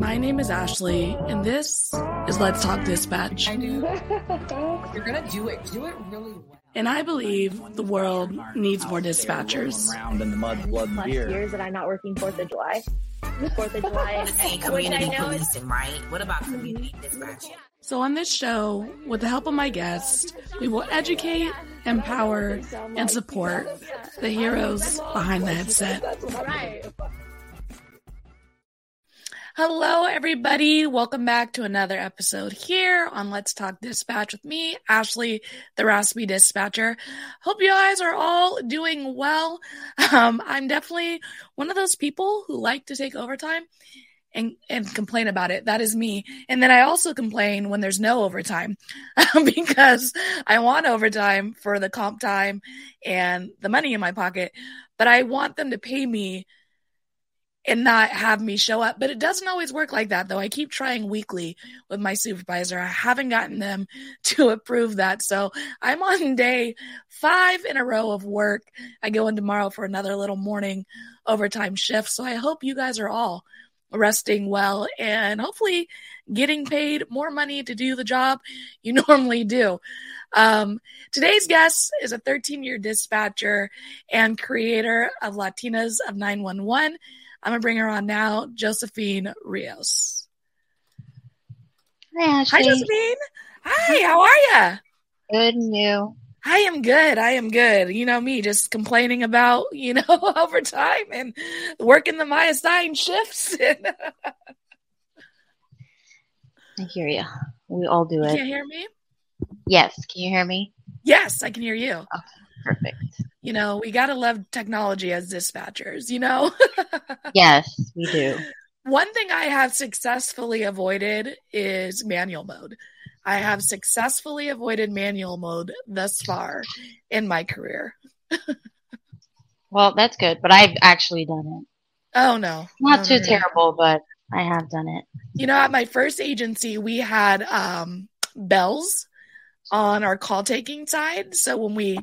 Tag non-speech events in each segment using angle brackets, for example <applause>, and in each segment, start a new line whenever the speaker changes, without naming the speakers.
My name is Ashley, and this is Let's Talk Dispatch.
I do. <laughs> You're gonna do it. Do it really well.
And I believe the world needs more dispatchers.
Around in the mud, blood, and beer.
years that I'm not working Fourth of July. Fourth of July, <laughs>
Say
which I
community
know is
policing, right? What about community dispatching?
So, on this show, with the help of my guests, we will educate, empower, and support the heroes behind the headset. Hello, everybody. Welcome back to another episode here on Let's Talk Dispatch with me, Ashley, the Raspy Dispatcher. Hope you guys are all doing well. Um, I'm definitely one of those people who like to take overtime and, and complain about it. That is me. And then I also complain when there's no overtime <laughs> because I want overtime for the comp time and the money in my pocket, but I want them to pay me and not have me show up. But it doesn't always work like that, though. I keep trying weekly with my supervisor. I haven't gotten them <laughs> to approve that. So I'm on day five in a row of work. I go in tomorrow for another little morning overtime shift. So I hope you guys are all resting well and hopefully getting paid more money to do the job <laughs> you normally do. Um, today's guest is a 13 year dispatcher and creator of Latinas of 911. I'm gonna bring her on now, Josephine Rios.
Hi, Ashley.
Hi, Josephine. Hi, how are ya?
Good and you.
I am good. I am good. You know me, just complaining about you know <laughs> overtime and working the my assigned shifts. <laughs>
I hear you. We all do
you
it.
Can you hear me?
Yes. Can you hear me?
Yes, I can hear you.
Perfect.
You know, we gotta love technology as dispatchers. You know, <laughs>
Yes, we do.
one thing I have successfully avoided is manual mode. I have successfully avoided manual mode thus far in my career. <laughs>
Well, that's good, but I've actually done it.
Oh no,
Not
No,
too
no, no.
terrible, but I have done it.
You know, at my first agency, we had um, bells on our call taking side. So when we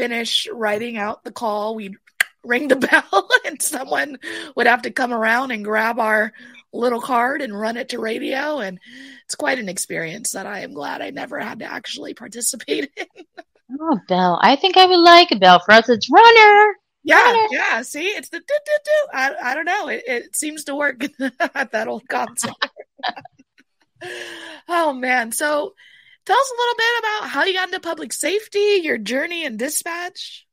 finish writing out the call, we'd ring the <laughs> bell <laughs> and someone would have to come around and grab our little card and run it to radio. And it's quite an experience that I am glad I never had to actually participate <laughs> in.
Oh, Bell. I think I would like a bell. For us, it's runner.
Yeah,
Runner.
yeah. See, it's the do do do. I I don't know. It it seems to work at that old concert. oh man. So tell us a little bit about how you got into public safety, your journey in dispatch.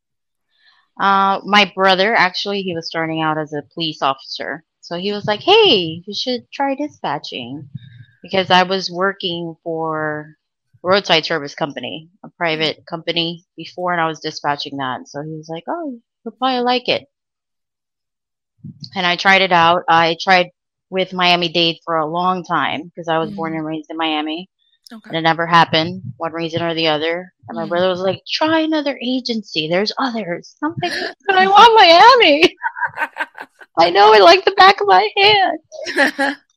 Uh, my brother, actually, he was starting out as a police officer. So he was like, hey, you should try dispatching. Because I was working for a roadside service company, a private company before, and I was dispatching that. So he was like, oh, you'll probably like it. And I tried it out. I tried with Miami Dade for a long time because I was born and raised in Miami. And it never happened, one reason or the other. And my
Mm.
brother was like, try another agency. There's others. I'm like, <laughs> but I want Miami. <laughs> I know I like the back of my hand. <laughs>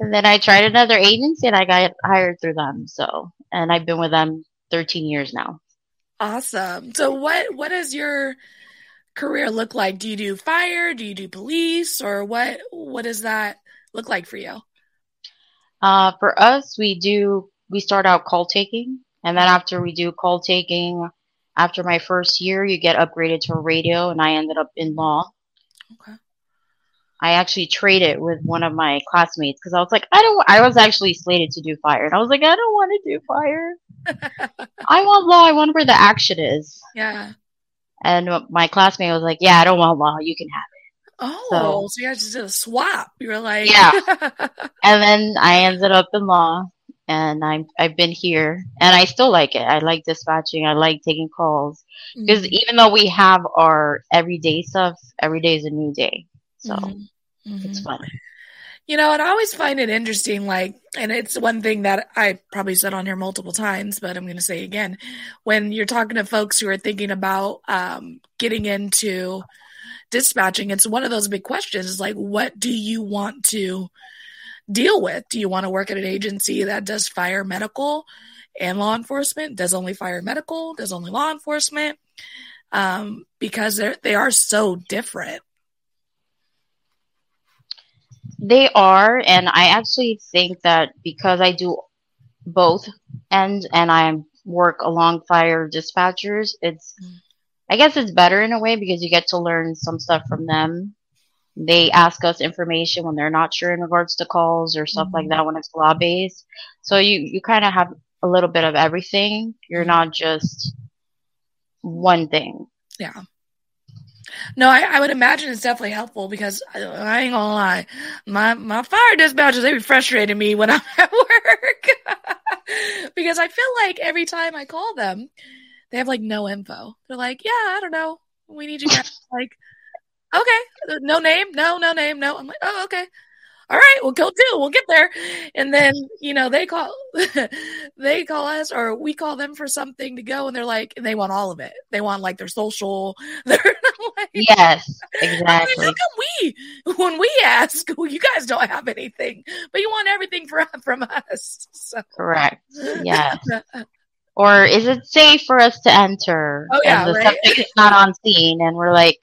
And then I tried another agency and I got hired through them. So, and I've been with them 13 years now.
awesome. So what what does your career look like? Do you do fire? Do you do police? Or what what does that look like for you?
Uh, for us, we do, we start out call taking. And then after we do call taking, after my first year, you get upgraded to a radio and I ended up in law.
Okay.
I actually traded with one of my classmates because I was like, I don't, I was actually slated to do fire. And I was like, I don't want to do fire. <laughs> I want law. I want where the action is.
Yeah.
And my classmate was like, yeah, I don't want law. You can have it.
Oh,
So-
so, you guys just did a swap. You were like,
Yeah. <laughs> And then I ended up in law and I'm, I've been here and I still like it. I like dispatching. I like taking calls because
Mhm,
even though we have our everyday stuff, every day is a new day. So
mhm, mhm.
it's fun.
You know, and I always find it interesting, like, and it's one thing that I probably said on here multiple times, but I'm going to say again, when you're talking to folks who are thinking about um, getting into dispatching, it's one of those big questions. Is like, what do you want to deal with? Do you want to work at an agency that does fire medical and law enforcement? Does only fire medical? Does only law enforcement? Um, because they're they are so different.
They are, and I actually think that because I do both ends and I work along fire dispatchers, it's
Mm.
I guess it's better in a way because you get to learn some stuff from them. They ask us information when they're not sure in regards to calls or stuff like
Mhm.
that when it's law based. So you you kind of have a little bit of everything. You're not just one thing.
Yeah. No, I, I would imagine it's definitely helpful because I, I ain't gonna lie, my my fire dispatchers they be frustrating me when <laughs> I'm at work <laughs> because I feel like every time I call them, they have like no info. They're like, "Yeah, I don't know, we need you guys." like, okay, no name, no, no name, no. I'm like, oh, okay. All right, we'll go do. We'll get there, and then you know they call, <laughs> they call us, or we call them for something to go, and they're like, and they want all of it. They want like their social. <laughs> They're like,
Yes, exactly.
how come we, when we ask, well, <laughs> you guys don't have anything, but you want everything from from us? So,
Correct. Yes. Or is it safe for us to enter?
Oh, yeah,
and the
right?
subject is not on scene, and we're like,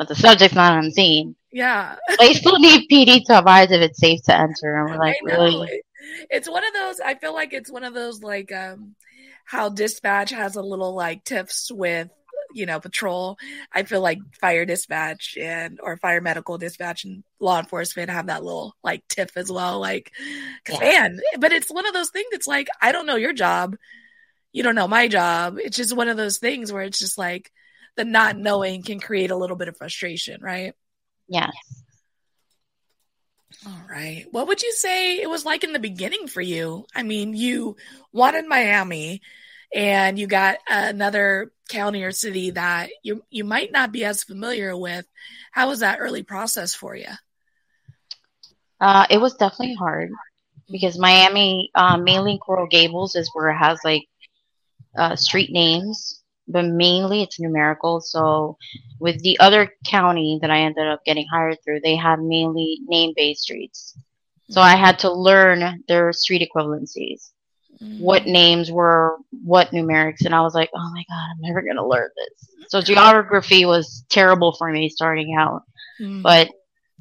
but the subject's not on scene.
yeah.
They still need PD to advise if it's safe to enter, and we're like, really?
It's one of those. I feel like it's one of those like um how dispatch has a little like tips with you know patrol. I feel like fire dispatch and or fire medical dispatch and law enforcement have that little like tip as well. Like,
Yeah.
man, but it's one of those things that's like I don't know your job, you don't know my job. It's just one of those things where it's just like the not knowing can create a little bit of frustration, right?
Yes.
All right. What would you say it was like in the beginning for you? I mean, you wanted Miami and you got another county or city that you you might not be as familiar with. How was that early process for you?
Uh, it was definitely hard because Miami, uh, mainly Coral Gables, is where it has like uh, street names, but mainly it's numerical. So mm-hmm. with the other county that I ended up getting hired through, they had mainly name-based streets. So I mm-hmm. had to learn their street equivalencies, mm-hmm. what names were what numerics, and I was like, oh my god, I'm never gonna learn this. So geography was terrible for me starting out
Mm.
but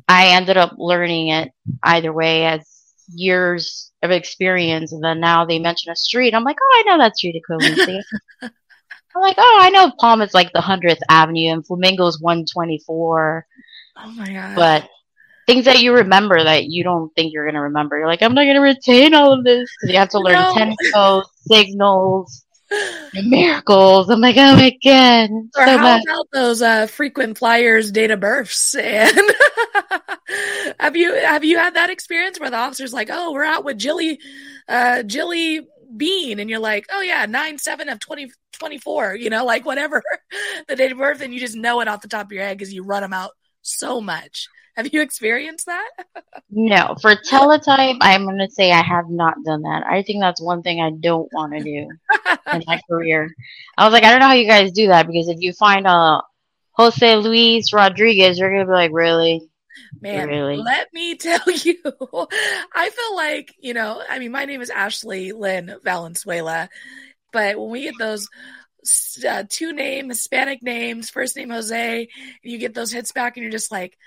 I ended up learning it either way as years of experience. And then now they mention a street. I'm like, oh, I know that street equivalency. <laughs> I'm like, oh, I know Palm is like the 100th Avenue and Flamingo's 124.
oh my god!
But things that you remember that you don't think you're going to remember. You're like, I'm not going to retain all of this because you have to learn
No.
Tenco, signals, <sighs> miracles. I'm like, oh my God.
or
So
how
much.
about those uh, frequent flyers date of births? And <laughs> have you have you had that experience where the officer's like, "Oh, we're out with Jilly, uh, Jilly Bean," and you're like, "Oh yeah, nine seven of 20, 24, You know, like whatever <laughs> the date of birth, and you just know it off the top of your head because you run them out so much. Have you experienced that?
No, for teletype, I'm going to say I have not done that. I think that's one thing I don't want to do in my <laughs> career. I was like, I don't know how you guys do that because if you find a Jose Luis Rodriguez, you're going to be like, really?
Man,
Really?
let me <laughs> tell you, I feel like, you know, I mean, my name is Ashley Lynn Valenzuela, but when we get those uh, two name Hispanic names, first name Jose, you get those hits back and you're just like,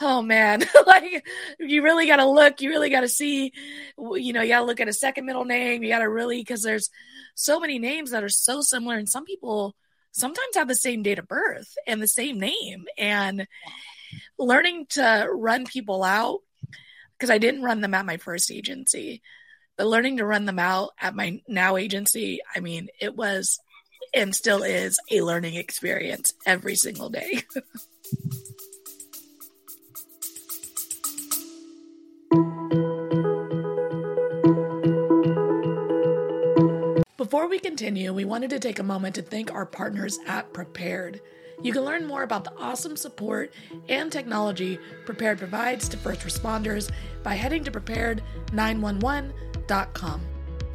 oh man, <laughs> like you really got to look, you really got to see, you know, you got to look at a second middle name. You got to really, because there's so many names that are so similar, and some people sometimes have the same date of birth and the same name. And learning to run people out, because I didn't run them at my first agency, but learning to run them out at my now agency, I mean, it was and still is a learning experience every single day. <laughs> Before we continue, we wanted to take a moment to thank our partners at Prepared. You can learn more about the awesome support and technology Prepared provides to first responders by heading to prepared911.com.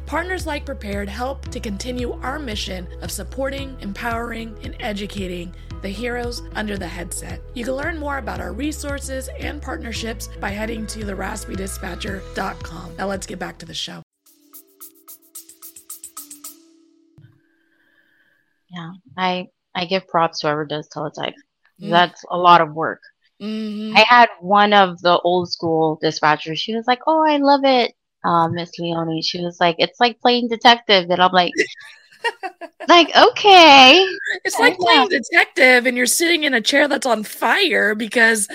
Partners like Prepared help to continue our mission of supporting, empowering, and educating the heroes under the headset. You can learn more about our resources and partnerships by heading to theraspydispatcher.com. Now let's get back to the show.
Yeah. I, I give props to whoever does teletype.
Mm.
That's a lot of work.
hmm
I had one of the old school dispatchers. She was like, "Oh, I love it, uh, Miss Leone." She was like, "It's like playing detective," and I'm like, "Like okay."
It's like playing detective and you're sitting in a chair that's on fire because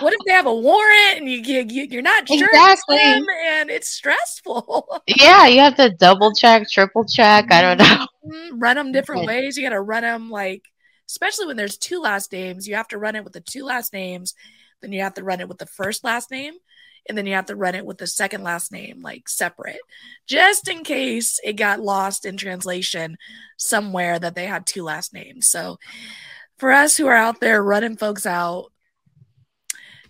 what if they have a warrant and you, you you're not sure
Exactly.
them and it's stressful. <laughs>
Yeah, you have to double check, triple check. I don't know.
Mhm, run them different ways. You got to run them like, especially when there's two last names, you have to run it with the two last names. Then you have to run it with the first last name. And then you have to run it with the second last name, like separate, just in case it got lost in translation somewhere that they had two last names. So for us who are out there running folks out,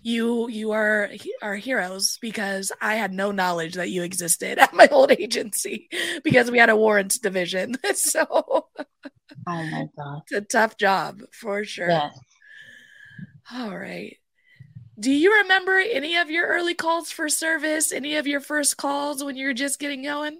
you you are are heroes because I had no knowledge that you existed at my old <laughs> agency because we had a warrants division. <laughs> So
Oh my god.
it's a tough job for sure.
Yes.
All right. Do you remember any of your early calls for service? Any of your first calls when you were just getting going?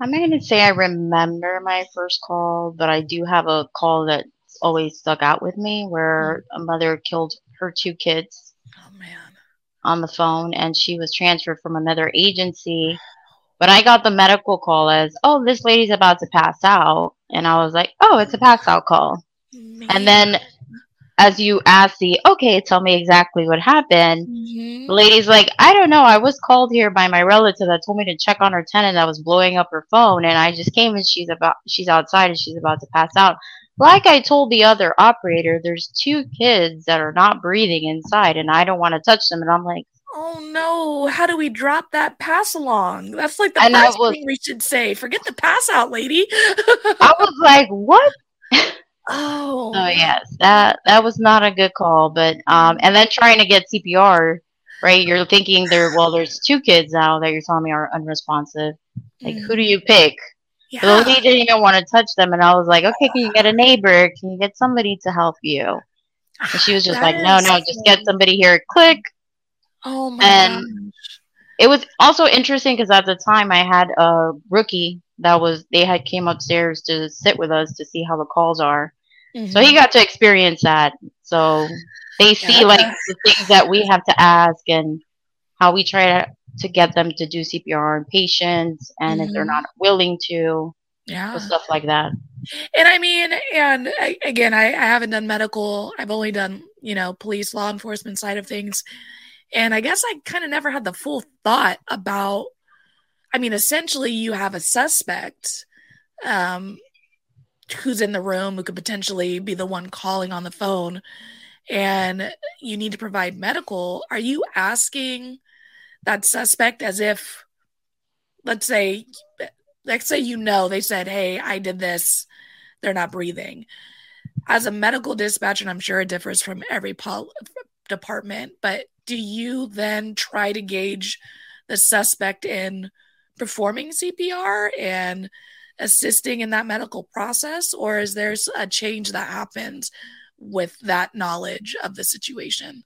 I'm not gonna say I remember my first call, but I do have a call that always stuck out with me where a mother killed her two kids
Oh man.
on the phone and she was transferred from another agency. But I got the medical call as, oh, this lady's about to pass out. And I was like, oh, it's a pass out call. And then as you ask the, okay, tell me exactly what happened,
Mhm.
the lady's like, I don't know. I was called here by my relative that told me to check on her tenant that was blowing up her phone, and I just came and she's about she's outside and she's about to pass out. Like I told the other operator, there's two kids that are not breathing inside, and I don't want to touch them. And I'm like,
Oh no, how do we drop that pass along? That's like the
And
first
was-
thing we should say. Forget the pass out, lady. <laughs>
I was like, what? <laughs>
oh.
Oh yes, that that was not a good call. But um, and then trying to get CPR, right? You're thinking there. Well, there's two kids now that you're telling me are unresponsive. Like, who do you pick?
Yeah.
The lady didn't even want to touch them, and I was like, okay, can you get a neighbor? Can you get somebody to help you? And she was just
That
like, no, no, just get somebody here. Click.
Oh my
and-
gosh.
It was also interesting because at the time I had a rookie that was they had came upstairs to sit with us to see how the calls are. So he got to experience that. So they see
Yeah.
like the things that we have to ask and how we try to, to get them to do CPR on patients, and if they're
Mhm.
not willing to,
yeah.
stuff like that.
And I mean, and I, again, I, I haven't done medical. I've only done, you know, police, law enforcement side of things. And I guess I kind of never had the full thought about, I mean, essentially, you have a suspect um, who's in the room who could potentially be the one calling on the phone, and you need to provide medical. Are you asking that suspect as if, let's say, let's say you know they said, "Hey, I did this," they're not breathing. As a medical dispatcher, and I'm sure it differs from every pol- department, but do you then try to gauge the suspect in performing CPR and assisting in that medical process, or is there a change that happens with that knowledge of the situation?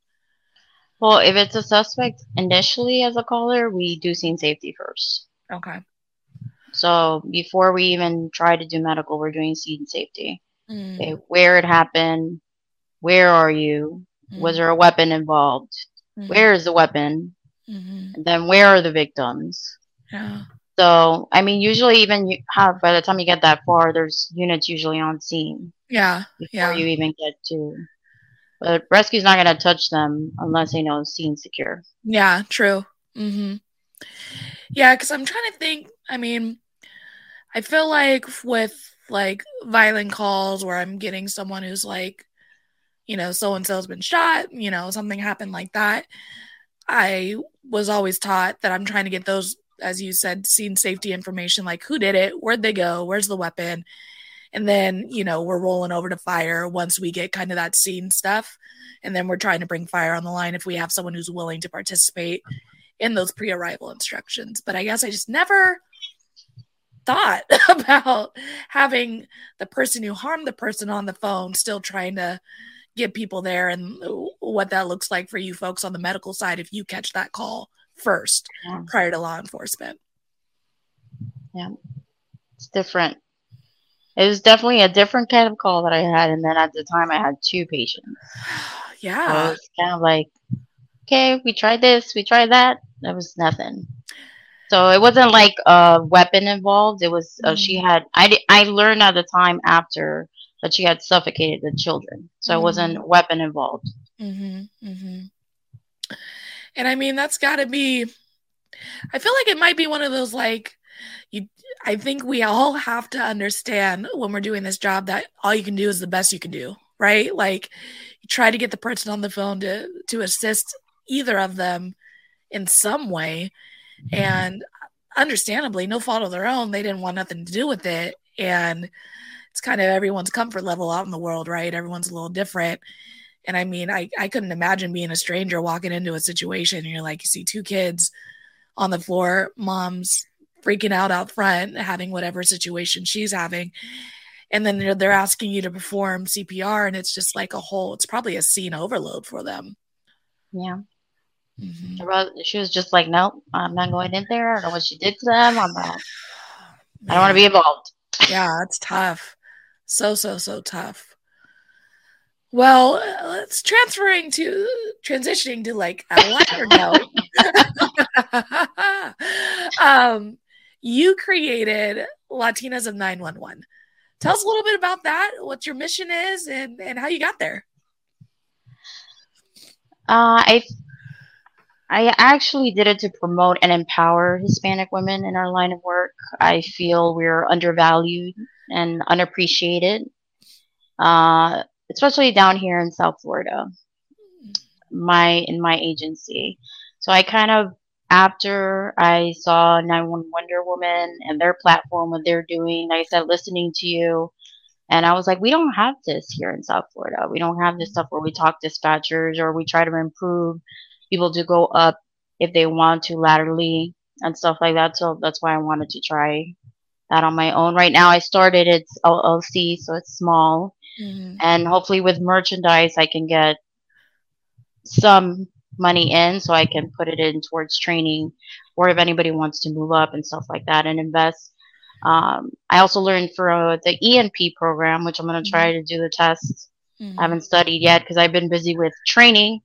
Well, if it's a suspect initially as a caller, we do scene safety first.
Okay.
So before we even try to do medical, we're doing scene safety.
Mm,
Okay, where it happened, where are you? Was
mm,
there a weapon involved?
mm,
Where is the weapon?
mhm.
And then where are the victims?
Yeah.
So, I mean, usually even you have by the time you get that far, there's units usually on scene
Yeah.
before
Yeah.
you even get to. But rescue's not gonna touch them unless they know the scene's secure.
Yeah, true. Mm-hmm. Yeah, because I'm trying to think. I mean, I feel like with like violent calls where I'm getting someone who's like, you know, so and so's been shot, you know, something happened like that. I was always taught that I'm trying to get those, as you said, scene safety information like who did it, where'd they go, where's the weapon. And then, you know, we're rolling over to fire once we get kind of that scene stuff. And then we're trying to bring fire on the line if we have someone who's willing to participate in those pre arrival instructions. But I guess I just never thought <laughs> about having the person who harmed the person on the phone still trying to get people there and what that looks like for you folks on the medical side if you catch that call first
Yeah.
prior to law enforcement.
Yeah, it's different. It was definitely a different kind of call that I had, and then at the time I had two patients. <sighs>
Yeah.
So was kind of like, okay, we tried this, we tried that. There was nothing. So it wasn't like a weapon involved. It was uh, she
Mm.
had. I I learned at the time after that she had suffocated the children. So it wasn't weapon involved.
hmm hmm And I mean, that's got to be. I feel like it might be one of those like you. I think we all have to understand when we're doing this job that all you can do is the best you can do, right? Like you try to get the person on the phone to to assist either of them in some way, and understandably, no fault of their own, they didn't want nothing to do with it, and it's kind of everyone's comfort level out in the world, right? Everyone's a little different. And I mean, I, I couldn't imagine being a stranger walking into a situation and you're like, you see two kids on the floor, mom's freaking out out front, having whatever situation she's having. And then they're, they're asking you to perform CPR, and it's just like a whole, it's probably a scene overload for them.
Yeah.
Mhm.
She was just like, nope, I'm not going in there. I don't know what she did to them. I'm not. I don't want to <sighs> be involved.
Yeah, it's tough. So, so, so tough. Well, uh, let's transferring to transitioning to like a lighter <laughs> note. <laughs> um, you created Latinas of 911. Tell us a little bit about that, what your mission is, and, and how you got there.
Uh, I I actually did it to promote and empower Hispanic women in our line of work. I feel we're undervalued and unappreciated, uh, especially down here in South Florida. My in my agency, so I kind of after I saw 911 Wonder Woman and their platform, what they're doing, like I said, listening to you. And I was like, we don't have this here in South Florida. We don't have this stuff where we talk dispatchers or we try to improve people to go up if they want to laterally and stuff like that. So that's why I wanted to try that on my own. Right now, I started it's LLC, so it's small,
Mhm.
and hopefully with merchandise, I can get some money in so I can put it in towards training, or if anybody wants to move up and stuff like that and invest. Um, I also learned for uh, the ENP program, which I'm going to try to do the test
Mhm.
I haven't studied yet because I've been busy with training.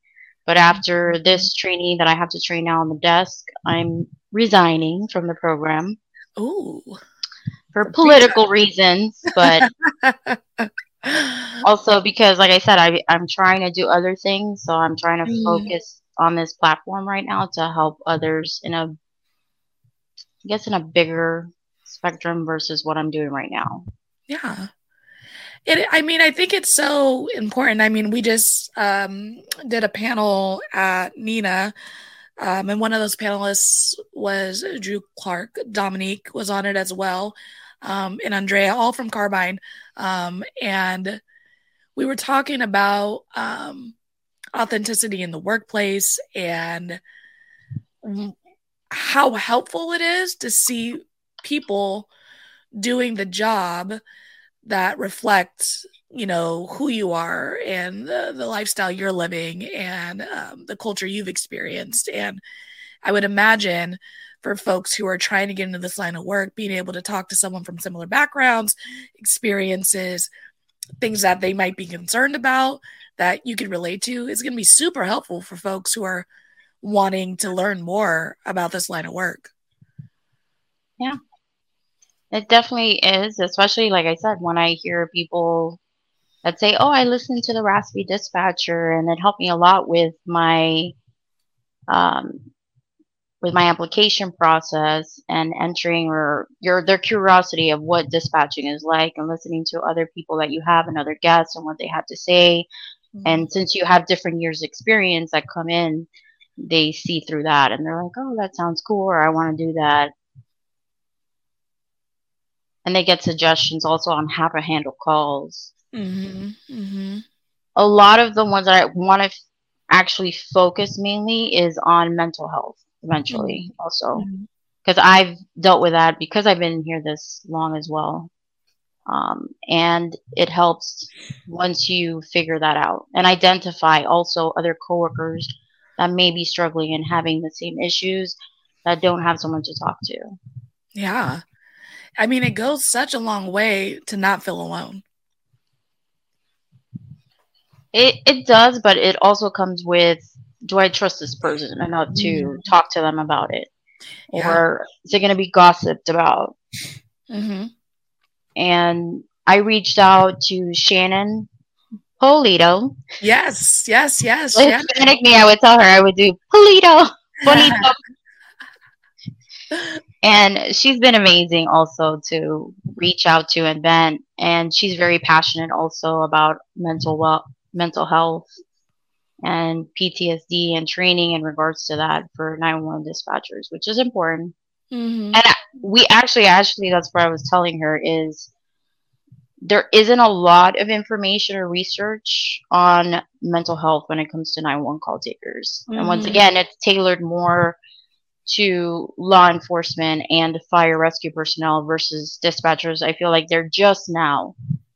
But after this training that I have to train now on the desk, I'm resigning from the program
Ooh.
for political reasons, but <laughs> also because, like I said, I, I'm trying to do other things. So I'm trying to
Mm.
focus on this platform right now to help others in a, I guess, in a bigger spectrum versus what I'm doing right now.
Yeah. It, I mean, I think it's so important. I mean, we just um, did a panel at NENA, um, and one of those panelists was Drew Clark. Dominique was on it as well, um, and Andrea, all from Carbyne. Um, and we were talking about um, authenticity in the workplace and how helpful it is to see people doing the job that reflects you know who you are and the, the lifestyle you're living and um, the culture you've experienced and i would imagine for folks who are trying to get into this line of work being able to talk to someone from similar backgrounds experiences things that they might be concerned about that you can relate to is going to be super helpful for folks who are wanting to learn more about this line of work Yeah.
It definitely is, especially like I said, when I hear people that say, "Oh, I listened to the Raspy Dispatcher, and it helped me a lot with my um, with my application process and entering or your their curiosity of what dispatching is like, and listening to other people that you have and other guests and what they have to say. And since you have different years experience that come in, they see through that and they're like, "Oh, that sounds cool," or "I want to do that." and they get suggestions also on how to handle calls.
hmm hmm
A lot of the ones that I want to f- actually focus mainly is on mental health eventually also because I've dealt with that because I've been here this long as well. Um, and it helps once you figure that out and identify also other coworkers that may be struggling and having the same issues that don't have someone to talk to.
Yeah. I mean, it goes such a long way to not feel alone.
It it does, but it also comes with do I trust this person enough to
Mhm.
talk to them about it?
Yeah.
Or is it going to be gossiped about?
hmm
And I reached out to Shannon Polito.
Yes, yes, yes.
With. Hispanic me, I would tell her I would do Polito. <laughs> Polito. and she's been amazing also to reach out to and vent. And she's very passionate also about mental well mental health and PTSD and training in regards to that for 911 dispatchers, which is important.
Mhm.
And we actually, actually, that's what I was telling her is there isn't a lot of information or research on mental health when it comes to 911 call takers. And once
Mhm.
again, it's tailored more to law enforcement and fire rescue personnel versus dispatchers. I feel like they're just now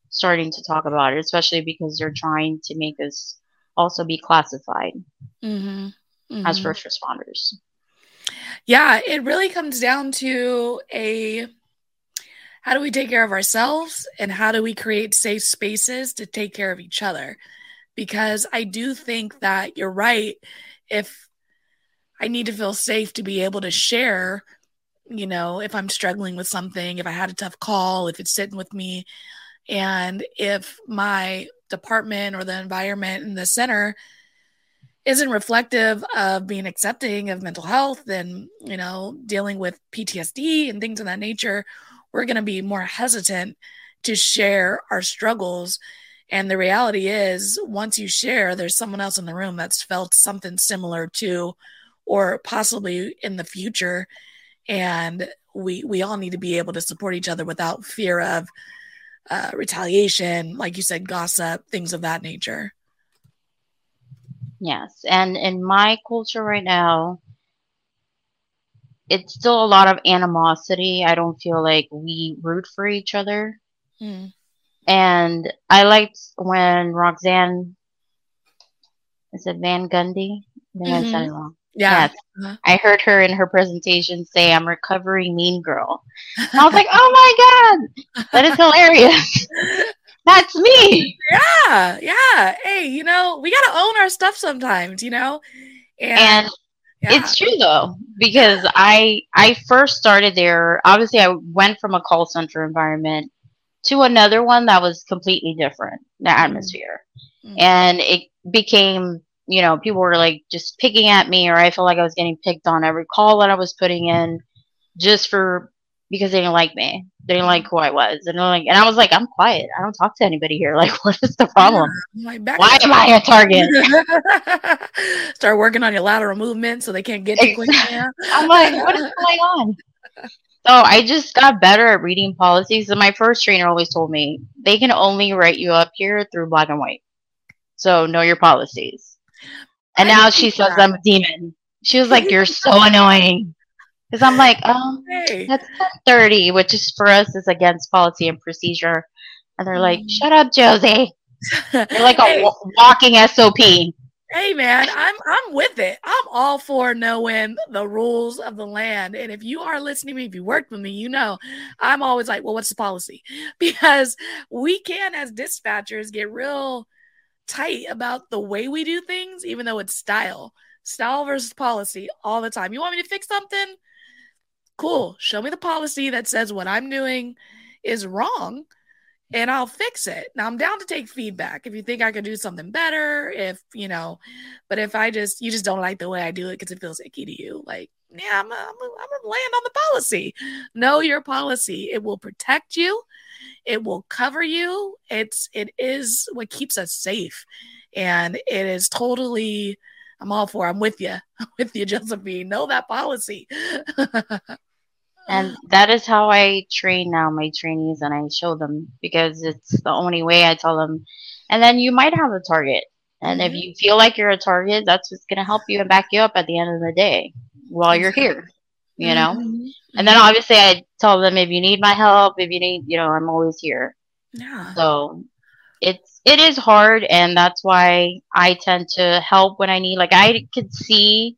starting to talk about it, especially because they're trying to make us also be classified
hmm
as
Mhm.
first responders.
Yeah, it really comes down to a how do we take care of ourselves and how do we create safe spaces to take care of each other? Because I do think that you're right. If I need to feel safe to be able to share, you know, if I'm struggling with something, if I had a tough call, if it's sitting with me, and if my department or the environment in the center isn't reflective of being accepting of mental health and you know dealing with PTSD and things of that nature, we're going to be more hesitant to share our struggles. And the reality is, once you share, there's someone else in the room that's felt something similar to, or possibly in the future, and we we all need to be able to support each other without fear of uh, retaliation, like you said, gossip, things of that nature.
Yes, and in my culture right now, it's still a lot of animosity. I don't feel like we root for each other.
Mm.
And I liked when Roxanne, is it Van Gundy? I think I said it wrong.
Yeah.
Yes.
Uh-huh.
I heard her in her presentation say, I'm recovering mean girl. And I was like, oh my God, that is hilarious. <laughs> That's me.
Yeah, yeah. Hey, you know, we got to own our stuff sometimes, you know? And,
And
yeah.
It's true though, because I I first started there. Obviously, I went from a call center environment to another one that was completely different, the atmosphere,
Mm.
and it became you know people were like just picking at me, or I felt like I was getting picked on every call that I was putting in, just for because they didn't like me, they didn't like who I was, and they're like, and I was like, I'm quiet, I don't talk to anybody here. <laughs> Like, what is the problem?
Like,
Why
up.
am I a target? <laughs>
Start working on your lateral movement so they can't get you. <laughs>
I'm like, what is going on? So I just got better at reading policies. And my first trainer always told me they can only write you up here through black and white. So know your policies. And
I
now she says
that.
I'm a demon. She was like, "You're so annoying," because I'm like, <laughs> um,
Hey.
that's 30, which is for us is against policy and procedure. And they're like,
Mhm.
"Shut up, Josie. <laughs> You're like a
Hey.
wa- walking SOP."
Hey man, I'm I'm with it. I'm all for knowing the rules of the land. And if you are listening to me, if you worked with me, you know I'm always like, well, what's the policy? <laughs> Because we can, as dispatchers, get real tight about the way we do things, even though it's style. Style versus policy all the time. You want me to fix something? Cool. Show me the policy that says what I'm doing is wrong and I'll fix it. Now I'm down to take feedback if you think I could do something better. If you know, but if I just you just don't like the way I do it because it feels icky to you, like yeah, I'm I'm, gonna land on the policy. Know your policy. It will protect you. It will cover you. It's it is what keeps us safe, and it is totally. I'm all for. I'm with you. <laughs> I'm with you, Josephine. Know that policy. <laughs>
And that is how I train now my trainees and I show them because it's the only way I tell them. And then you might have a target. And if
Mhm.
you feel like you're a target, that's what's going to help you and back you up at the end of the day while you're here, you know?
Mhm.
And then obviously I tell them if you need my help, if you need, you know, I'm always here.
yeah.
So it's, it is hard. And that's why I tend to help when I need, like I could see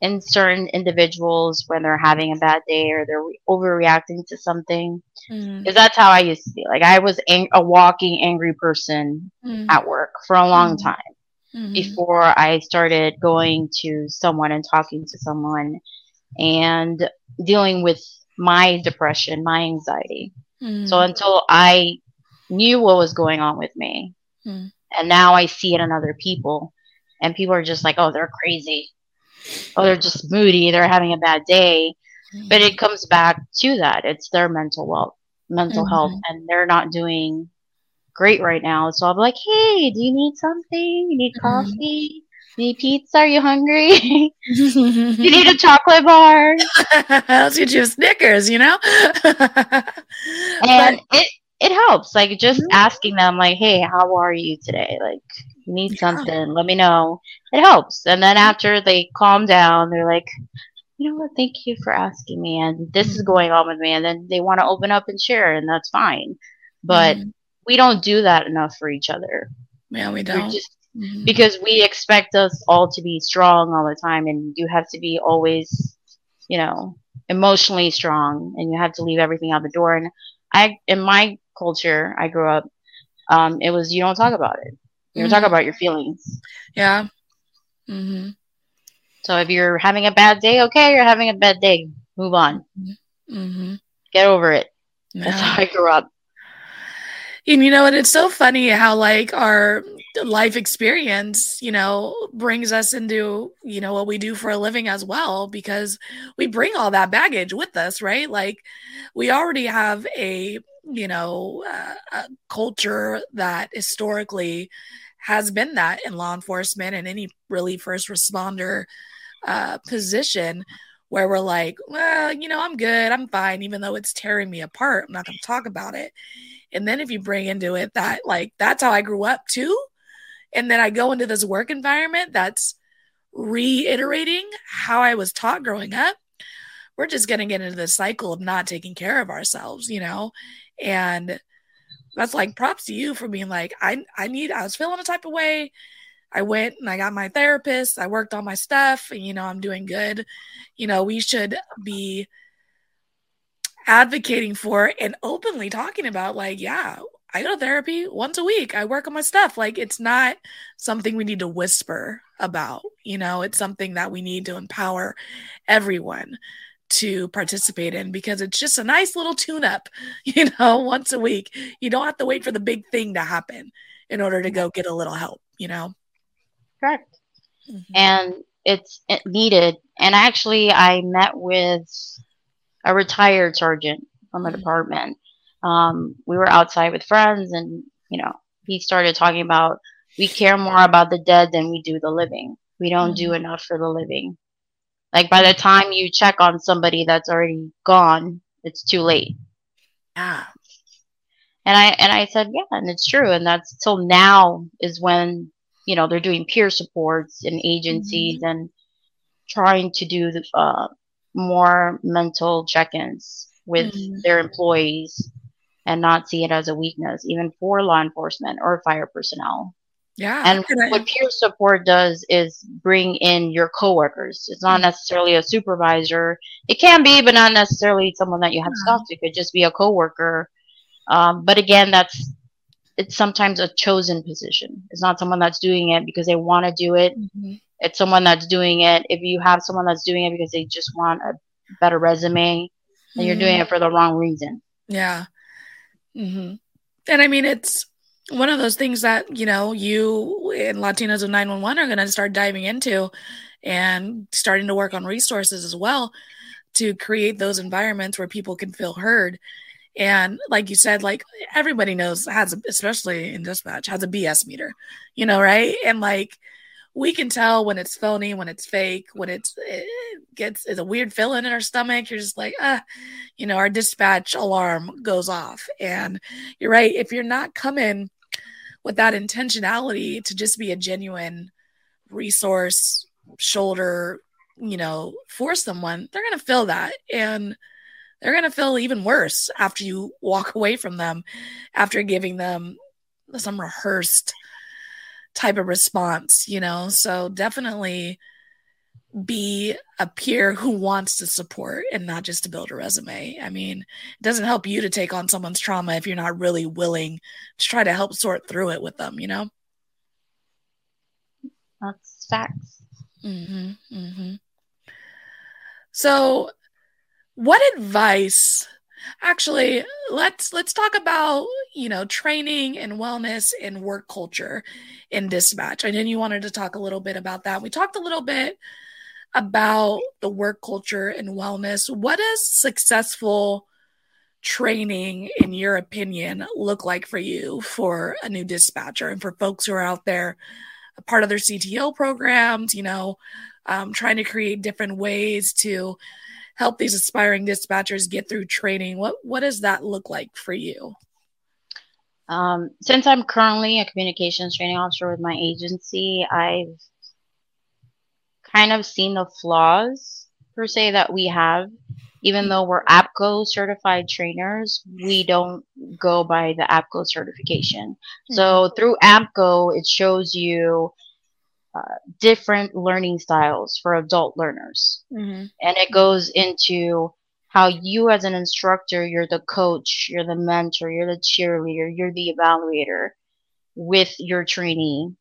in certain individuals when they're having a bad day or they're overreacting to something. Because that's how I used to be. Like I was ang- a walking angry person
Mm.
at work for a long
Mhm.
time
Mhm.
before I started going to someone and talking to someone and dealing with my depression, my anxiety.
Mm.
So until I knew what was going on with me,
Mm.
and now I see it in other people, and people are just like, oh, they're crazy. Oh, they're just moody. They're having a bad day. But it comes back to that. It's their mental well, mental
Mhm.
health, and they're not doing great right now. So I'll be like, hey, do you need something? You need
Mhm.
coffee? Need pizza? Are you hungry? <laughs> <laughs> you need a chocolate bar?
I'll get you a Snickers, you know? <laughs>
and it it helps like just
Mhm.
asking them like hey how are you today like you need
Yeah.
something let me know it helps and then after they calm down they're like you know what thank you for asking me and this is
Mhm.
going on with me and then they want to open up and share and that's fine but
Mhm.
we don't do that enough for each other
yeah, we
We're
don't.
just
Mhm.
because we expect us all to be strong all the time and you have to be always you know emotionally strong and you have to leave everything out the door. And i in my culture i grew up um, it was you don't talk about it. You don't talk
Mhm.
about your feelings.
Yeah. mm-hmm.
so if you're having a bad day okay you're having a bad day. Move on.
Hmm
get over it. That's how i grew up.
And you know, and it's so funny how like our life experience, you know, brings us into, you know, what we do for a living as well, because we bring all that baggage with us, right? Like we already have a, you know, uh, a culture that historically has been that in law enforcement and any really first responder uh, position where we're like, well, you know, I'm good, I'm fine, even though it's tearing me apart. I'm not going to talk about it. And then if you bring into it that, like, that's how I grew up too. And then I go into this work environment that's reiterating how I was taught growing up. We're just going to get into this cycle of not taking care of ourselves, you know? And that's like props to you for being like, I, I need, I was feeling a type of way. I went and I got my therapist. I worked on my stuff and, you know, I'm doing good. You know, we should be advocating for and openly talking about like yeah i go to therapy once a week. I work on my stuff. Like it's not something we need to whisper about you know? It's something that we need to empower everyone to participate in because it's just a nice little tune up <laughs> you know once a week. You don't have to wait for the big thing to happen in order to go get a little help you know?
Correct.
Mhm.
and it's needed. And actually i met with a retired sergeant from a
Mhm.
department um, we were outside with friends and you know he started talking about we care more about the dead than we do the living. We don't do enough for the living. Like by the time you check on somebody that's already gone it's too late.
Yeah
and I and I said, yeah, and it's true. And that's till now is when you know they're doing peer supports in agencies and trying to do the, uh, more mental check-ins with
Mhm.
their employees and not see it as a weakness, even for law enforcement or fire personnel.
yeah
And
I-
what peer support does is bring in your coworkers. It's not
Mhm.
necessarily a supervisor. It can be, but not necessarily someone that you have to
Yeah.
talk to. It could just be a coworker. Um, but again, that's it's sometimes a chosen position. It's not someone that's doing it because they want to do it.
Mhm.
It's someone that's doing it. If you have someone that's doing it because they just want a better resume, then you're doing it for the wrong reason.
Yeah. Hmm And I mean, it's one of those things that, you know, you and Latinos of 911 are going to start diving into and starting to work on resources as well to create those environments where people can feel heard. And like you said, like everybody knows has, especially in dispatch, has a BS meter, you know, right? And like we can tell when it's phony, when it's fake, when it's it gets it's a weird feeling in our stomach. You're just like, ah, you know, our dispatch alarm goes off. And you're right. If you're not coming with that intentionality to just be a genuine resource shoulder, you know, for someone, they're to feel that. And they're going to feel even worse after you walk away from them, after giving them some rehearsed type of response, you know? So definitely be a peer who wants to support and not just to build a resume. I mean, it doesn't help you to take on someone's trauma if you're not really willing to try to help sort through it with them, you know?
That's facts.
Mm-hmm, mm-hmm. So, what advice actually let's let's talk about you know training and wellness and work culture in dispatch i know you wanted to talk a little bit about that. We talked a little bit about the work culture and wellness. What does successful training in your opinion look like for you for a new dispatcher and for folks who are out there a part of their cto programs you know um, trying to create different ways to help these aspiring dispatchers get through training. What what does that look like for you?
Um, since I'm currently a communications training officer with my agency, I've kind of seen the flaws per se that we have. Even though we're APCO certified trainers, we don't go by the APCO certification. Mm-hmm. So through APCO, it shows you uh, different learning styles for adult learners. Mm-hmm. And it goes into how you, as an instructor, you're the coach, you're the mentor, you're the cheerleader, you're the evaluator with your trainee.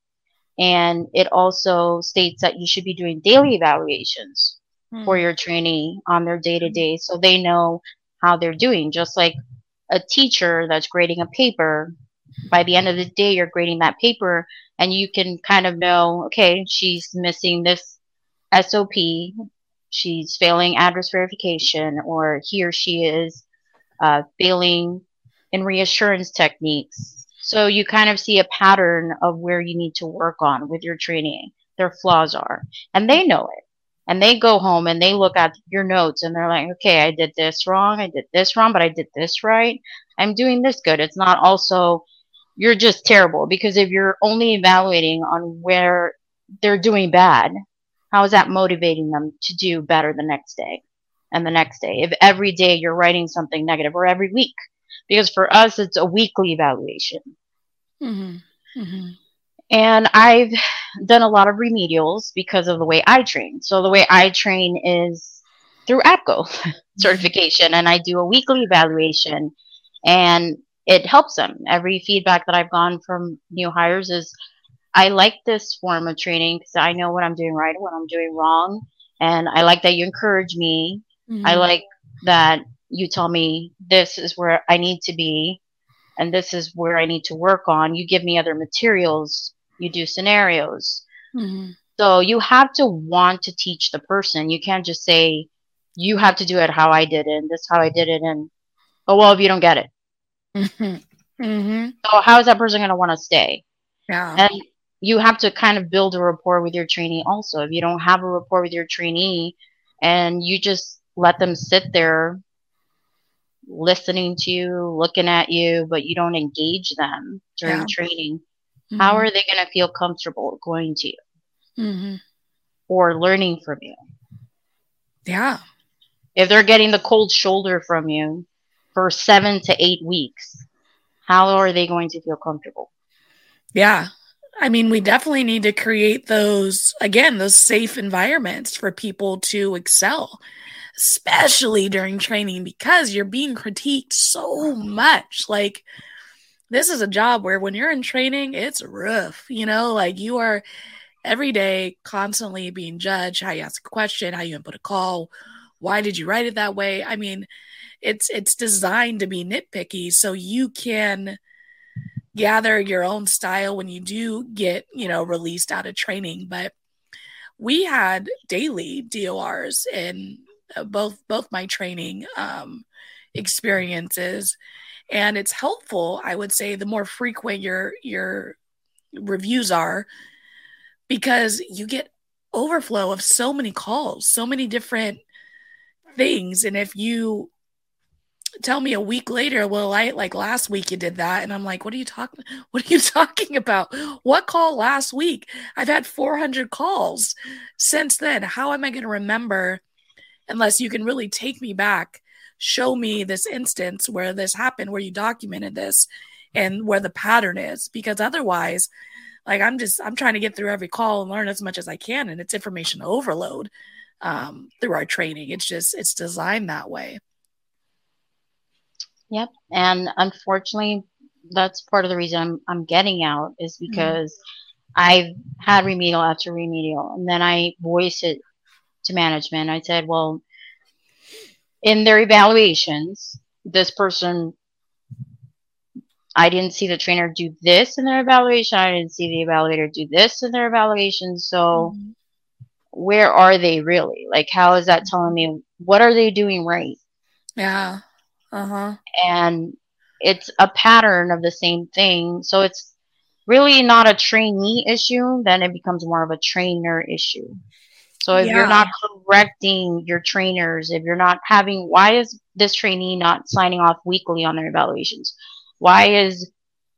And it also states that you should be doing daily evaluations mm-hmm. for your trainee on their day to day so they know how they're doing. Just like a teacher that's grading a paper, by the end of the day, you're grading that paper and you can kind of know, okay, she's missing this SOP, she's failing address verification, or he or she is uh, failing in reassurance techniques. So you kind of see a pattern of where you need to work on with your training, their flaws are, and they know it. And they go home and they look at your notes and they're like, okay, I did this wrong, I did this wrong, but I did this right. I'm doing this good. It's not also you're just terrible because if you're only evaluating on where they're doing bad, how is that motivating them to do better the next day and the next day? If every day you're writing something negative or every week, because for us, it's a weekly evaluation. Mm-hmm. Mm-hmm. And I've done a lot of remedials because of the way I train. So the way I train is through APCO <laughs> certification, and I do a weekly evaluation. And it helps them. Every feedback that I've gone from new hires is I like this form of training because I know what I'm doing right and what I'm doing wrong. And I like that you encourage me. Mm-hmm. I like that you tell me this is where I need to be and this is where I need to work on. You give me other materials, you do scenarios. Mm-hmm. So you have to want to teach the person. You can't just say, you have to do it how I did it and this how I did it. And, oh, well, if you don't get it, Mm-hmm. Mm-hmm. So how is that person going to want to stay?
Yeah.
And you have to kind of build a rapport with your trainee also. If you don't have a rapport with your trainee and you just let them sit there listening to you, looking at you, but you don't engage them during yeah. training, mm-hmm. how are they going to feel comfortable going to you mm-hmm. or learning from you?
Yeah.
If they're getting the cold shoulder from you, for seven to eight weeks, how are they going to feel comfortable?
Yeah. I mean, we definitely need to create those, again, those safe environments for people to excel, especially during training because you're being critiqued so much. Like, this is a job where when you're in training, it's rough, you know, like you are every day constantly being judged, how you ask a question, how you input a call, why did you write it that way? I mean, it's it's designed to be nitpicky so you can gather your own style when you do get you know released out of training but we had daily DORs in uh, both both my training um, experiences and it's helpful i would say the more frequent your your reviews are because you get overflow of so many calls so many different things and if you tell me a week later, well, I like last week you did that. And I'm like, what are you talking? <laughs> What are you talking about? What call last week? I've had 400 calls since then. How am I going to remember unless you can really take me back, show me this instance where this happened, where you documented this and where the pattern is? Because otherwise, Like I'm just I'm trying to get through every call and learn as much as I can, and it's information overload um, through our training. It's just it's designed that way.
Yep. And unfortunately, that's part of the reason I'm, I'm getting out is
Mm-hmm.
because I've had remedial after remedial. And then I voiced it to management. I said, well, in their evaluations, this person, I didn't see the trainer do this in their evaluation. I didn't see the evaluator do this in their evaluation. So
Mhm.
where are they really? Like, how is that telling me what are they doing right?
Yeah. Uh huh.
and it's a pattern of the same thing. So it's really not a trainee issue, then it becomes more of a trainer issue. So if
Yeah.
you're not correcting your trainers, if you're not having, why is this trainee not signing off weekly on their evaluations? Why is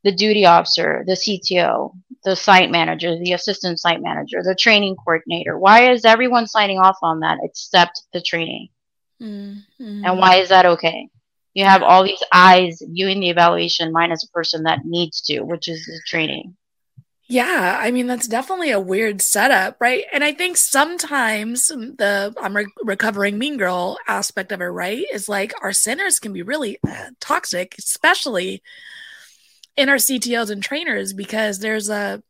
the duty officer, the CTO, the site manager, the assistant site manager, the training coordinator, why is everyone signing off on that except the trainee?
Mm-hmm.
And why is that okay? You have all these eyes viewing the evaluation minus a person that needs to, which is the training.
Yeah, I mean that's definitely a weird setup, right? And I think sometimes the I'm re- recovering mean girl aspect of it, right, is like our centers can be really uh, toxic, especially in our CTOs and trainers, because there's a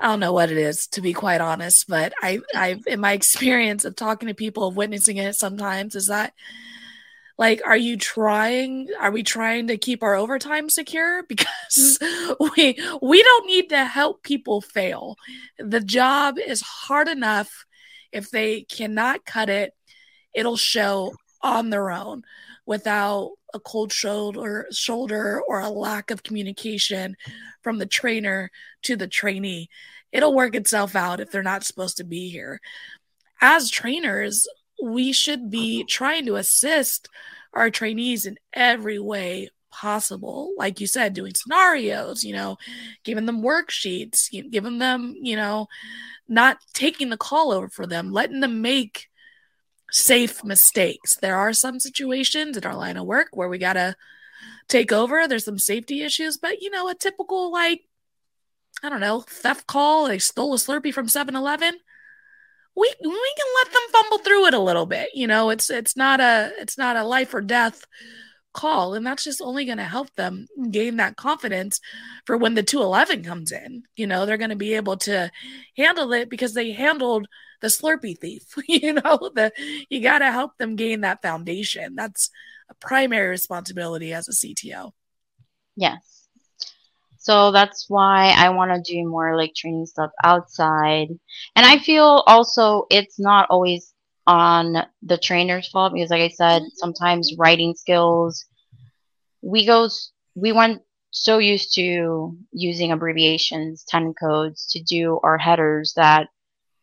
I don't know what it is to be quite honest, but I I in my <laughs> experience of talking to people, of witnessing it sometimes, is that like are you trying are we trying to keep our overtime secure? <laughs> Because we we don't need to help people fail. The job is hard enough. If they cannot cut it it'll show on their own without a cold shoulder shoulder or a lack of communication from the trainer to the trainee. It'll work itself out if they're not supposed to be here. As trainers we should be trying to assist our trainees in every way possible. Like you said doing scenarios you know giving them worksheets giving them you know not taking the call over for them letting them make safe mistakes. There are some situations in our line of work where we gotta take over. There's some safety issues but you know a typical like i don't know theft call they stole a slurpee from 7-eleven we we can let them fumble through it a little bit. You know, it's it's not a it's not a life or death call, and that's just only going to help them gain that confidence for when the 211 comes in. You know, they're going to be able to handle it because they handled the Slurpee thief. <laughs> you know, the you got to help them gain that foundation. That's a primary responsibility as a CTO.
Yes. So that's why I want to do more like training stuff outside. And I feel also it's not always on the trainer's fault because like I said, sometimes writing skills we go we went so used to using abbreviations, ten codes to do our headers that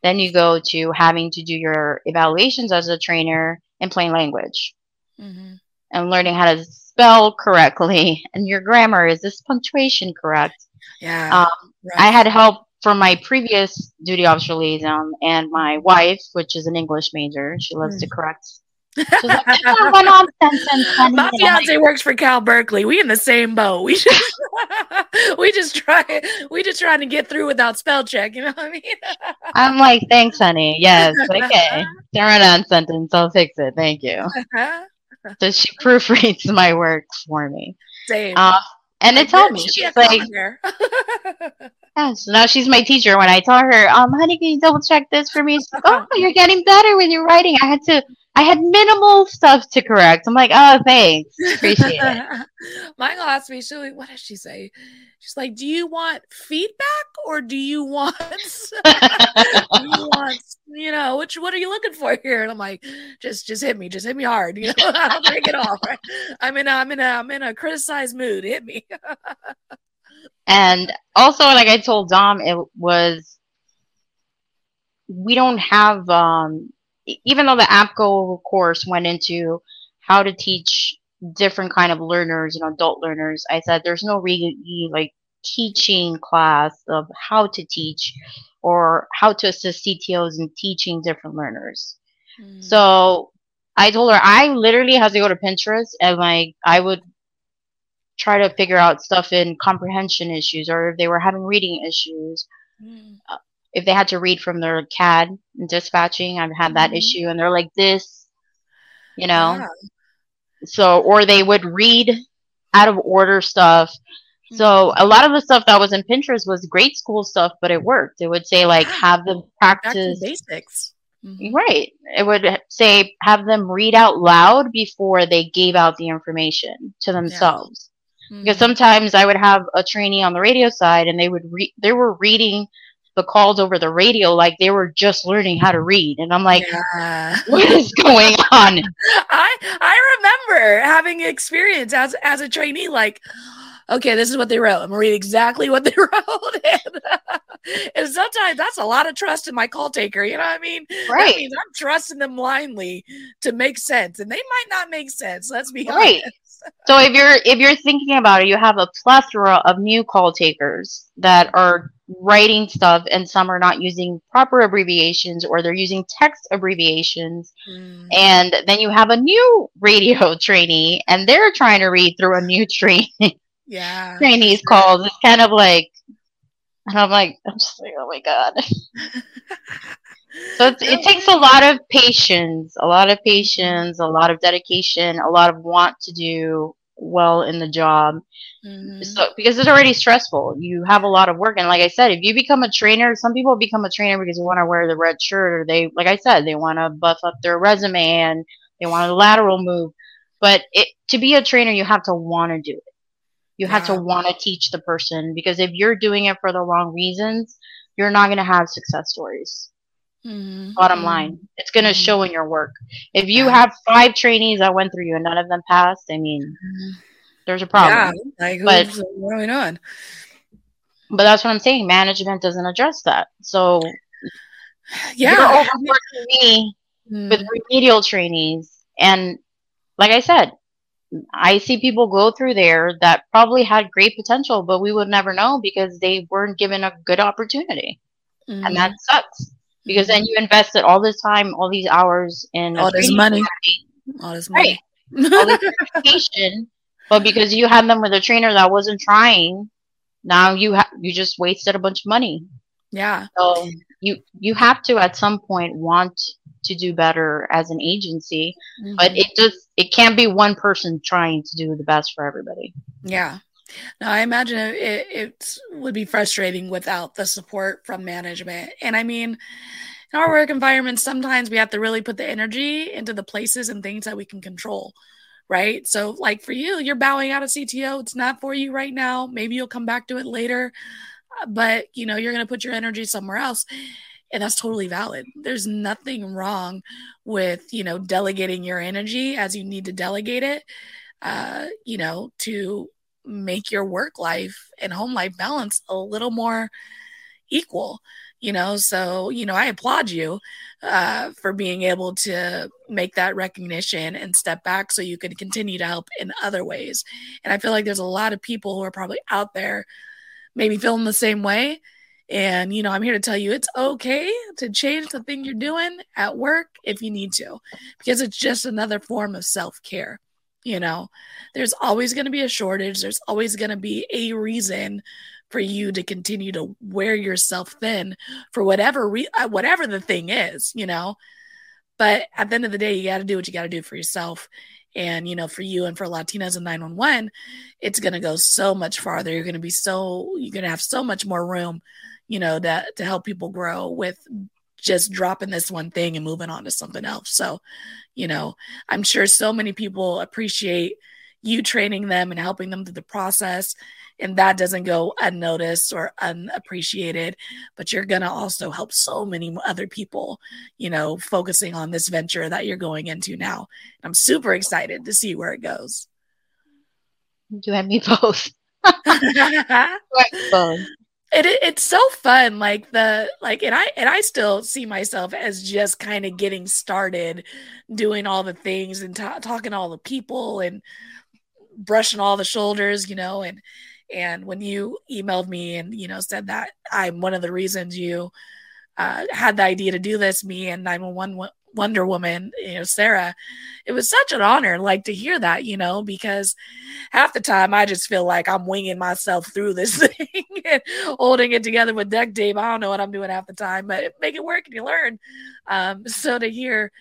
then you go to having to do your evaluations as a trainer in plain language
Mm-hmm.
and learning how to spell correctly and your grammar is this punctuation correct
Yeah.
um,
right.
i had help from my previous duty officer liaison and my wife which is an english major she loves to correct she's like "That's not one nonsense and <laughs> funny."
My
And I'm like,
fiance works for Cal Berkeley. We in the same boat. We just <laughs> we just try we just trying to get through without spell check. You know what I mean? <laughs>
i'm like thanks honey yes okay Turn on non-sentence i'll fix it thank you so she proofreads my work for me
Same.
uh, and it told me
should be a
she's like. <laughs> Yeah, so now she's my teacher. When I tell her, um, honey, can you double check this for me? She's like, oh, you're getting better when you're writing. I had to, I had minimal stuff to correct. I'm like, oh, thanks. <laughs> Appreciate it. <laughs>
Michael asked me, she what does she say? She's like, Do you want feedback or do you want <laughs> do you want you know, which what are you looking for here? And I'm like, just just hit me, just hit me hard, you know, I'll take it off. Right? I'm in a I'm in a I'm in a criticized mood. Hit me.
And also, like I told Dom, it was, we don't have, um, even though the APCO course went into how to teach different kind of learners, you know, adult learners, I said there's no really like teaching class of how to teach or how to assist CTOs in teaching different learners. So I told her I literally had to go to Pinterest and like I would try to figure out stuff in comprehension issues or if they were having reading issues.
Mm.
If they had to read from their CAD and dispatching, I've had that
Mhm.
issue and they're like this, you know.
Yeah.
So or they would read out of order stuff. So
Mm-hmm.
a lot of the stuff that was in Pinterest was grade school stuff, but it worked. It would say like
Yeah. <gasps>
have them practice
basics. Mhm.
Right. It would say have them read out loud before they gave out the information to themselves. Because
Mhm.
sometimes I would have a trainee on the radio side and they would read they were reading the calls over the radio like they were just learning how to read and I'm like
yeah. <laughs>
what is going on?
I I remember having experience as as a trainee, like, okay, this is what they wrote. I'm gonna read exactly what they <laughs> wrote. and, and sometimes that's a lot of trust in my call taker. You know what I mean?
Right.
I'm trusting them blindly to make sense, and they might not make sense. Let's be
Right.
honest. <laughs>
So if you're if you're thinking about it, you have a plethora of new call takers that are writing stuff and some are not using proper abbreviations or they're using text abbreviations.
Mm,
and then you have a new radio <laughs> trainee and they're trying to read through a new <laughs> train
yeah.
trainee's calls. It's kind of like and i'm like i'm just like oh my god. So it's, it <laughs> takes a lot of patience a lot of patience a lot of dedication a lot of want to do well in the job.
Mhm.
so because it's already stressful. You have a lot of work and like i said if you become a trainer some people become a trainer because they want to wear the red shirt or they like i said they want to buff up their resume and they want a lateral move. But it, to be a trainer you have to want to do it. You have
Yeah.
to want to teach the person because if you're doing it for the wrong reasons you're not going to have success stories
Mhm.
bottom
Mhm.
line it's going to
Mhm.
show in your work if you have five trainees that went through you and none of them passed i mean
Mhm.
there's a problem
Yeah. Like,
But-
who's, what are we doing?
But that's what I'm saying. Management doesn't address that. So
Yeah.
you're overworking me
Mm.
with remedial trainees. And like I said, I see people go through there that probably had great potential, but we would never know because they weren't given a good opportunity.
Mhm.
And that sucks. Because then you invested all this time, all these hours in a
all this money, all this
Right.
money.
all this education, but because you had them with a trainer that wasn't trying, now you ha- you just wasted a bunch of money.
yeah.
So you you have to at some point want to do better as an agency, but
Mhm.
it just it can't be one person trying to do the best for everybody.
Yeah. No, I imagine it, it, it would be frustrating without the support from management. And I mean, in our work environment, sometimes we have to really put the energy into the places and things that we can control. Right. So, like for you, you're bowing out of CTO. It's not for you right now. Maybe you'll come back to it later, uh, but you know, you're going to put your energy somewhere else. And that's totally valid. There's nothing wrong with, you know, delegating your energy as you need to delegate it, uh, you know, to make your work life and home life balance a little more equal you know? So you know i applaud you uh, for being able to make that recognition and step back so you can continue to help in other ways. And i feel like there's a lot of people who are probably out there maybe feeling the same way. And you know i'm here to tell you it's okay to change the thing you're doing at work if you need to because it's just another form of self-care you know there's always going to be a shortage. There's always going to be a reason for you to continue to wear yourself thin for whatever re- uh, whatever the thing is you know? But at the end of the day you got to do what you got to do for yourself. And you know for you and for latinas in 911 it's going to go so much farther. You're going to be so you're going to have so much more room you know to, to help people grow with just dropping this one thing and moving on to something else. So you know i'm sure so many people appreciate you training them and helping them through the process and that doesn't go unnoticed or unappreciated but you're going to also help so many other people you know focusing on this venture that you're going into now. I'm super excited to see where it goes.
You and me both. <laughs> <laughs>
it, it- it's so fun like the like and i and i still see myself as just kind of getting started doing all the things and ta talking to all the people and brushing all the shoulders you know and and when you emailed me and you know said that i'm one of the reasons you uh, had the idea to do this me and 911 Wonder Woman, you know, Sarah, it was such an honor, like to hear that, you know, because half the time I just feel like I'm winging myself through this <laughs> thing and holding it together with duct tape. I don't know what I'm doing half the time, but make it work and you learn. Um, <laughs> so to hear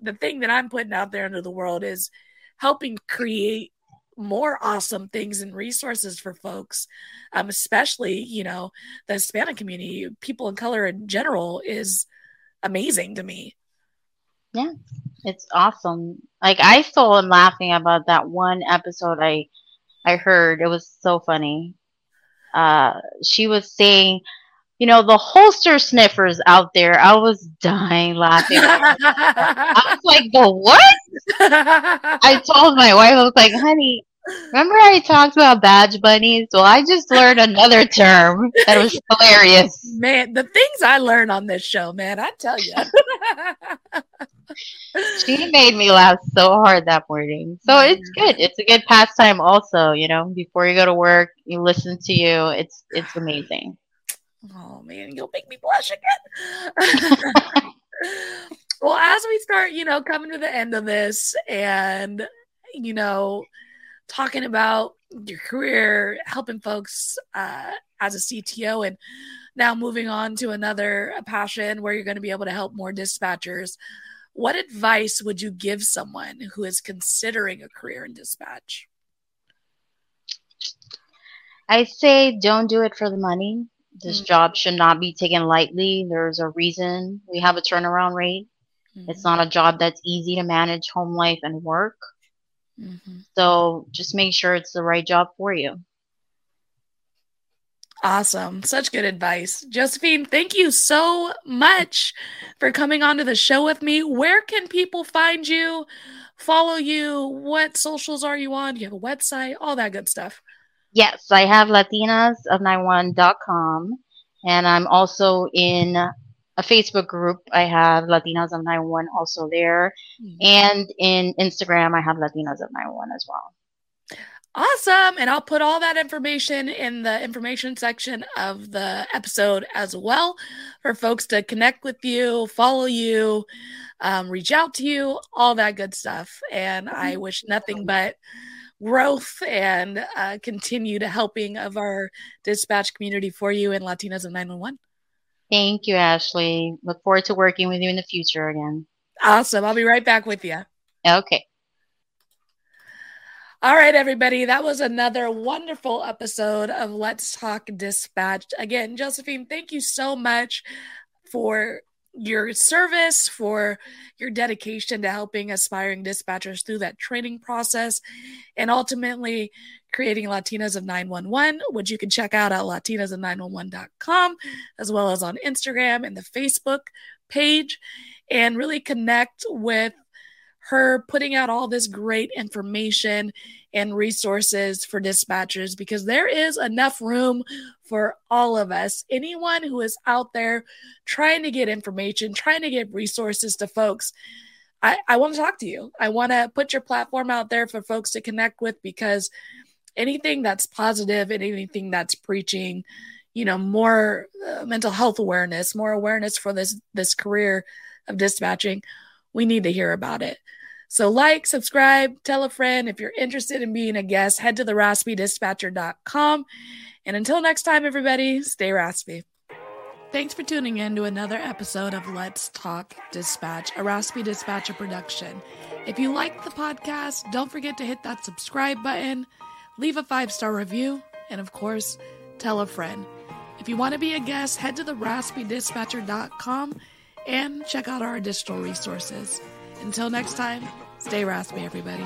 the thing that I'm putting out there into the world is helping create more awesome things and resources for folks, um, especially, you know, the Hispanic community, people of color in general is amazing to me.
Yeah, it's awesome. Like I still am laughing about that one episode I I heard. It was so funny. Uh, she was saying, you know, the holster sniffers out there. I was dying laughing. <laughs> I was like, the what? I told my wife, I was like, honey, remember I talked about badge bunnies? Well, I just learned another term that was hilarious.
Man, the things I learn on this show, man, I tell you. <laughs>
she made me laugh so hard that morning. So it's good. It's a good pastime also, you know, before you go to work, you listen to you. It's it's amazing.
Oh man, you'll make me blush again. <laughs> well, as we start, you know, coming to the end of this and you know, talking about your career, helping folks uh, as a CTO, and now moving on to another passion where you're going to be able to help more dispatchers. What advice would you give someone who is considering a career in dispatch?
I say don't do it for the money. This mm-hmm. job should not be taken lightly. There's a reason we have a turnaround rate. Mm-hmm. It's not a job that's easy to manage home life and work. Mm-hmm. So just make sure it's the right job for you.
Awesome. Such good advice. Josephine, thank you so much for coming onto the show with me. Where can people find you, follow you? What socials are you on? Do you have a website? All that good stuff.
Yes, I have latinasof911.com and I'm also in a Facebook group. I have Latinas of 911 also there. Mm-hmm. And in Instagram, I have Latinas of 911 as well.
Awesome. And I'll put all that information in the information section of the episode as well for folks to connect with you, follow you, um, reach out to you, all that good stuff. And I mm-hmm. wish nothing but growth and uh, continued helping of our dispatch community for you in Latinas of 911.
Thank you, Ashley. Look forward to working with you in the future again.
Awesome. I'll be right back with you.
Okay.
All right, everybody. That was another wonderful episode of Let's Talk Dispatch. Again, Josephine, thank you so much for your service, for your dedication to helping aspiring dispatchers through that training process, and ultimately creating Latinas of 911, which you can check out at latinasof911.com, as well as on Instagram and the Facebook page, and really connect with her putting out all this great information and resources for dispatchers because there is enough room for all of us. Anyone who is out there trying to get information, trying to get resources to folks, I, I want to talk to you. I want to put your platform out there for folks to connect with because anything that's positive and anything that's preaching, you know, more uh, mental health awareness, more awareness for this this career of dispatching, we need to hear about it. So, like, subscribe, tell a friend. If you're interested in being a guest, head to theraspydispatcher.com. And until next time, everybody, stay raspy. Thanks for tuning in to another episode of Let's Talk Dispatch, a Raspy Dispatcher production. If you like the podcast, don't forget to hit that subscribe button, leave a five star review, and of course, tell a friend. If you want to be a guest, head to theraspydispatcher.com and check out our additional resources. Until next time, stay raspy, everybody.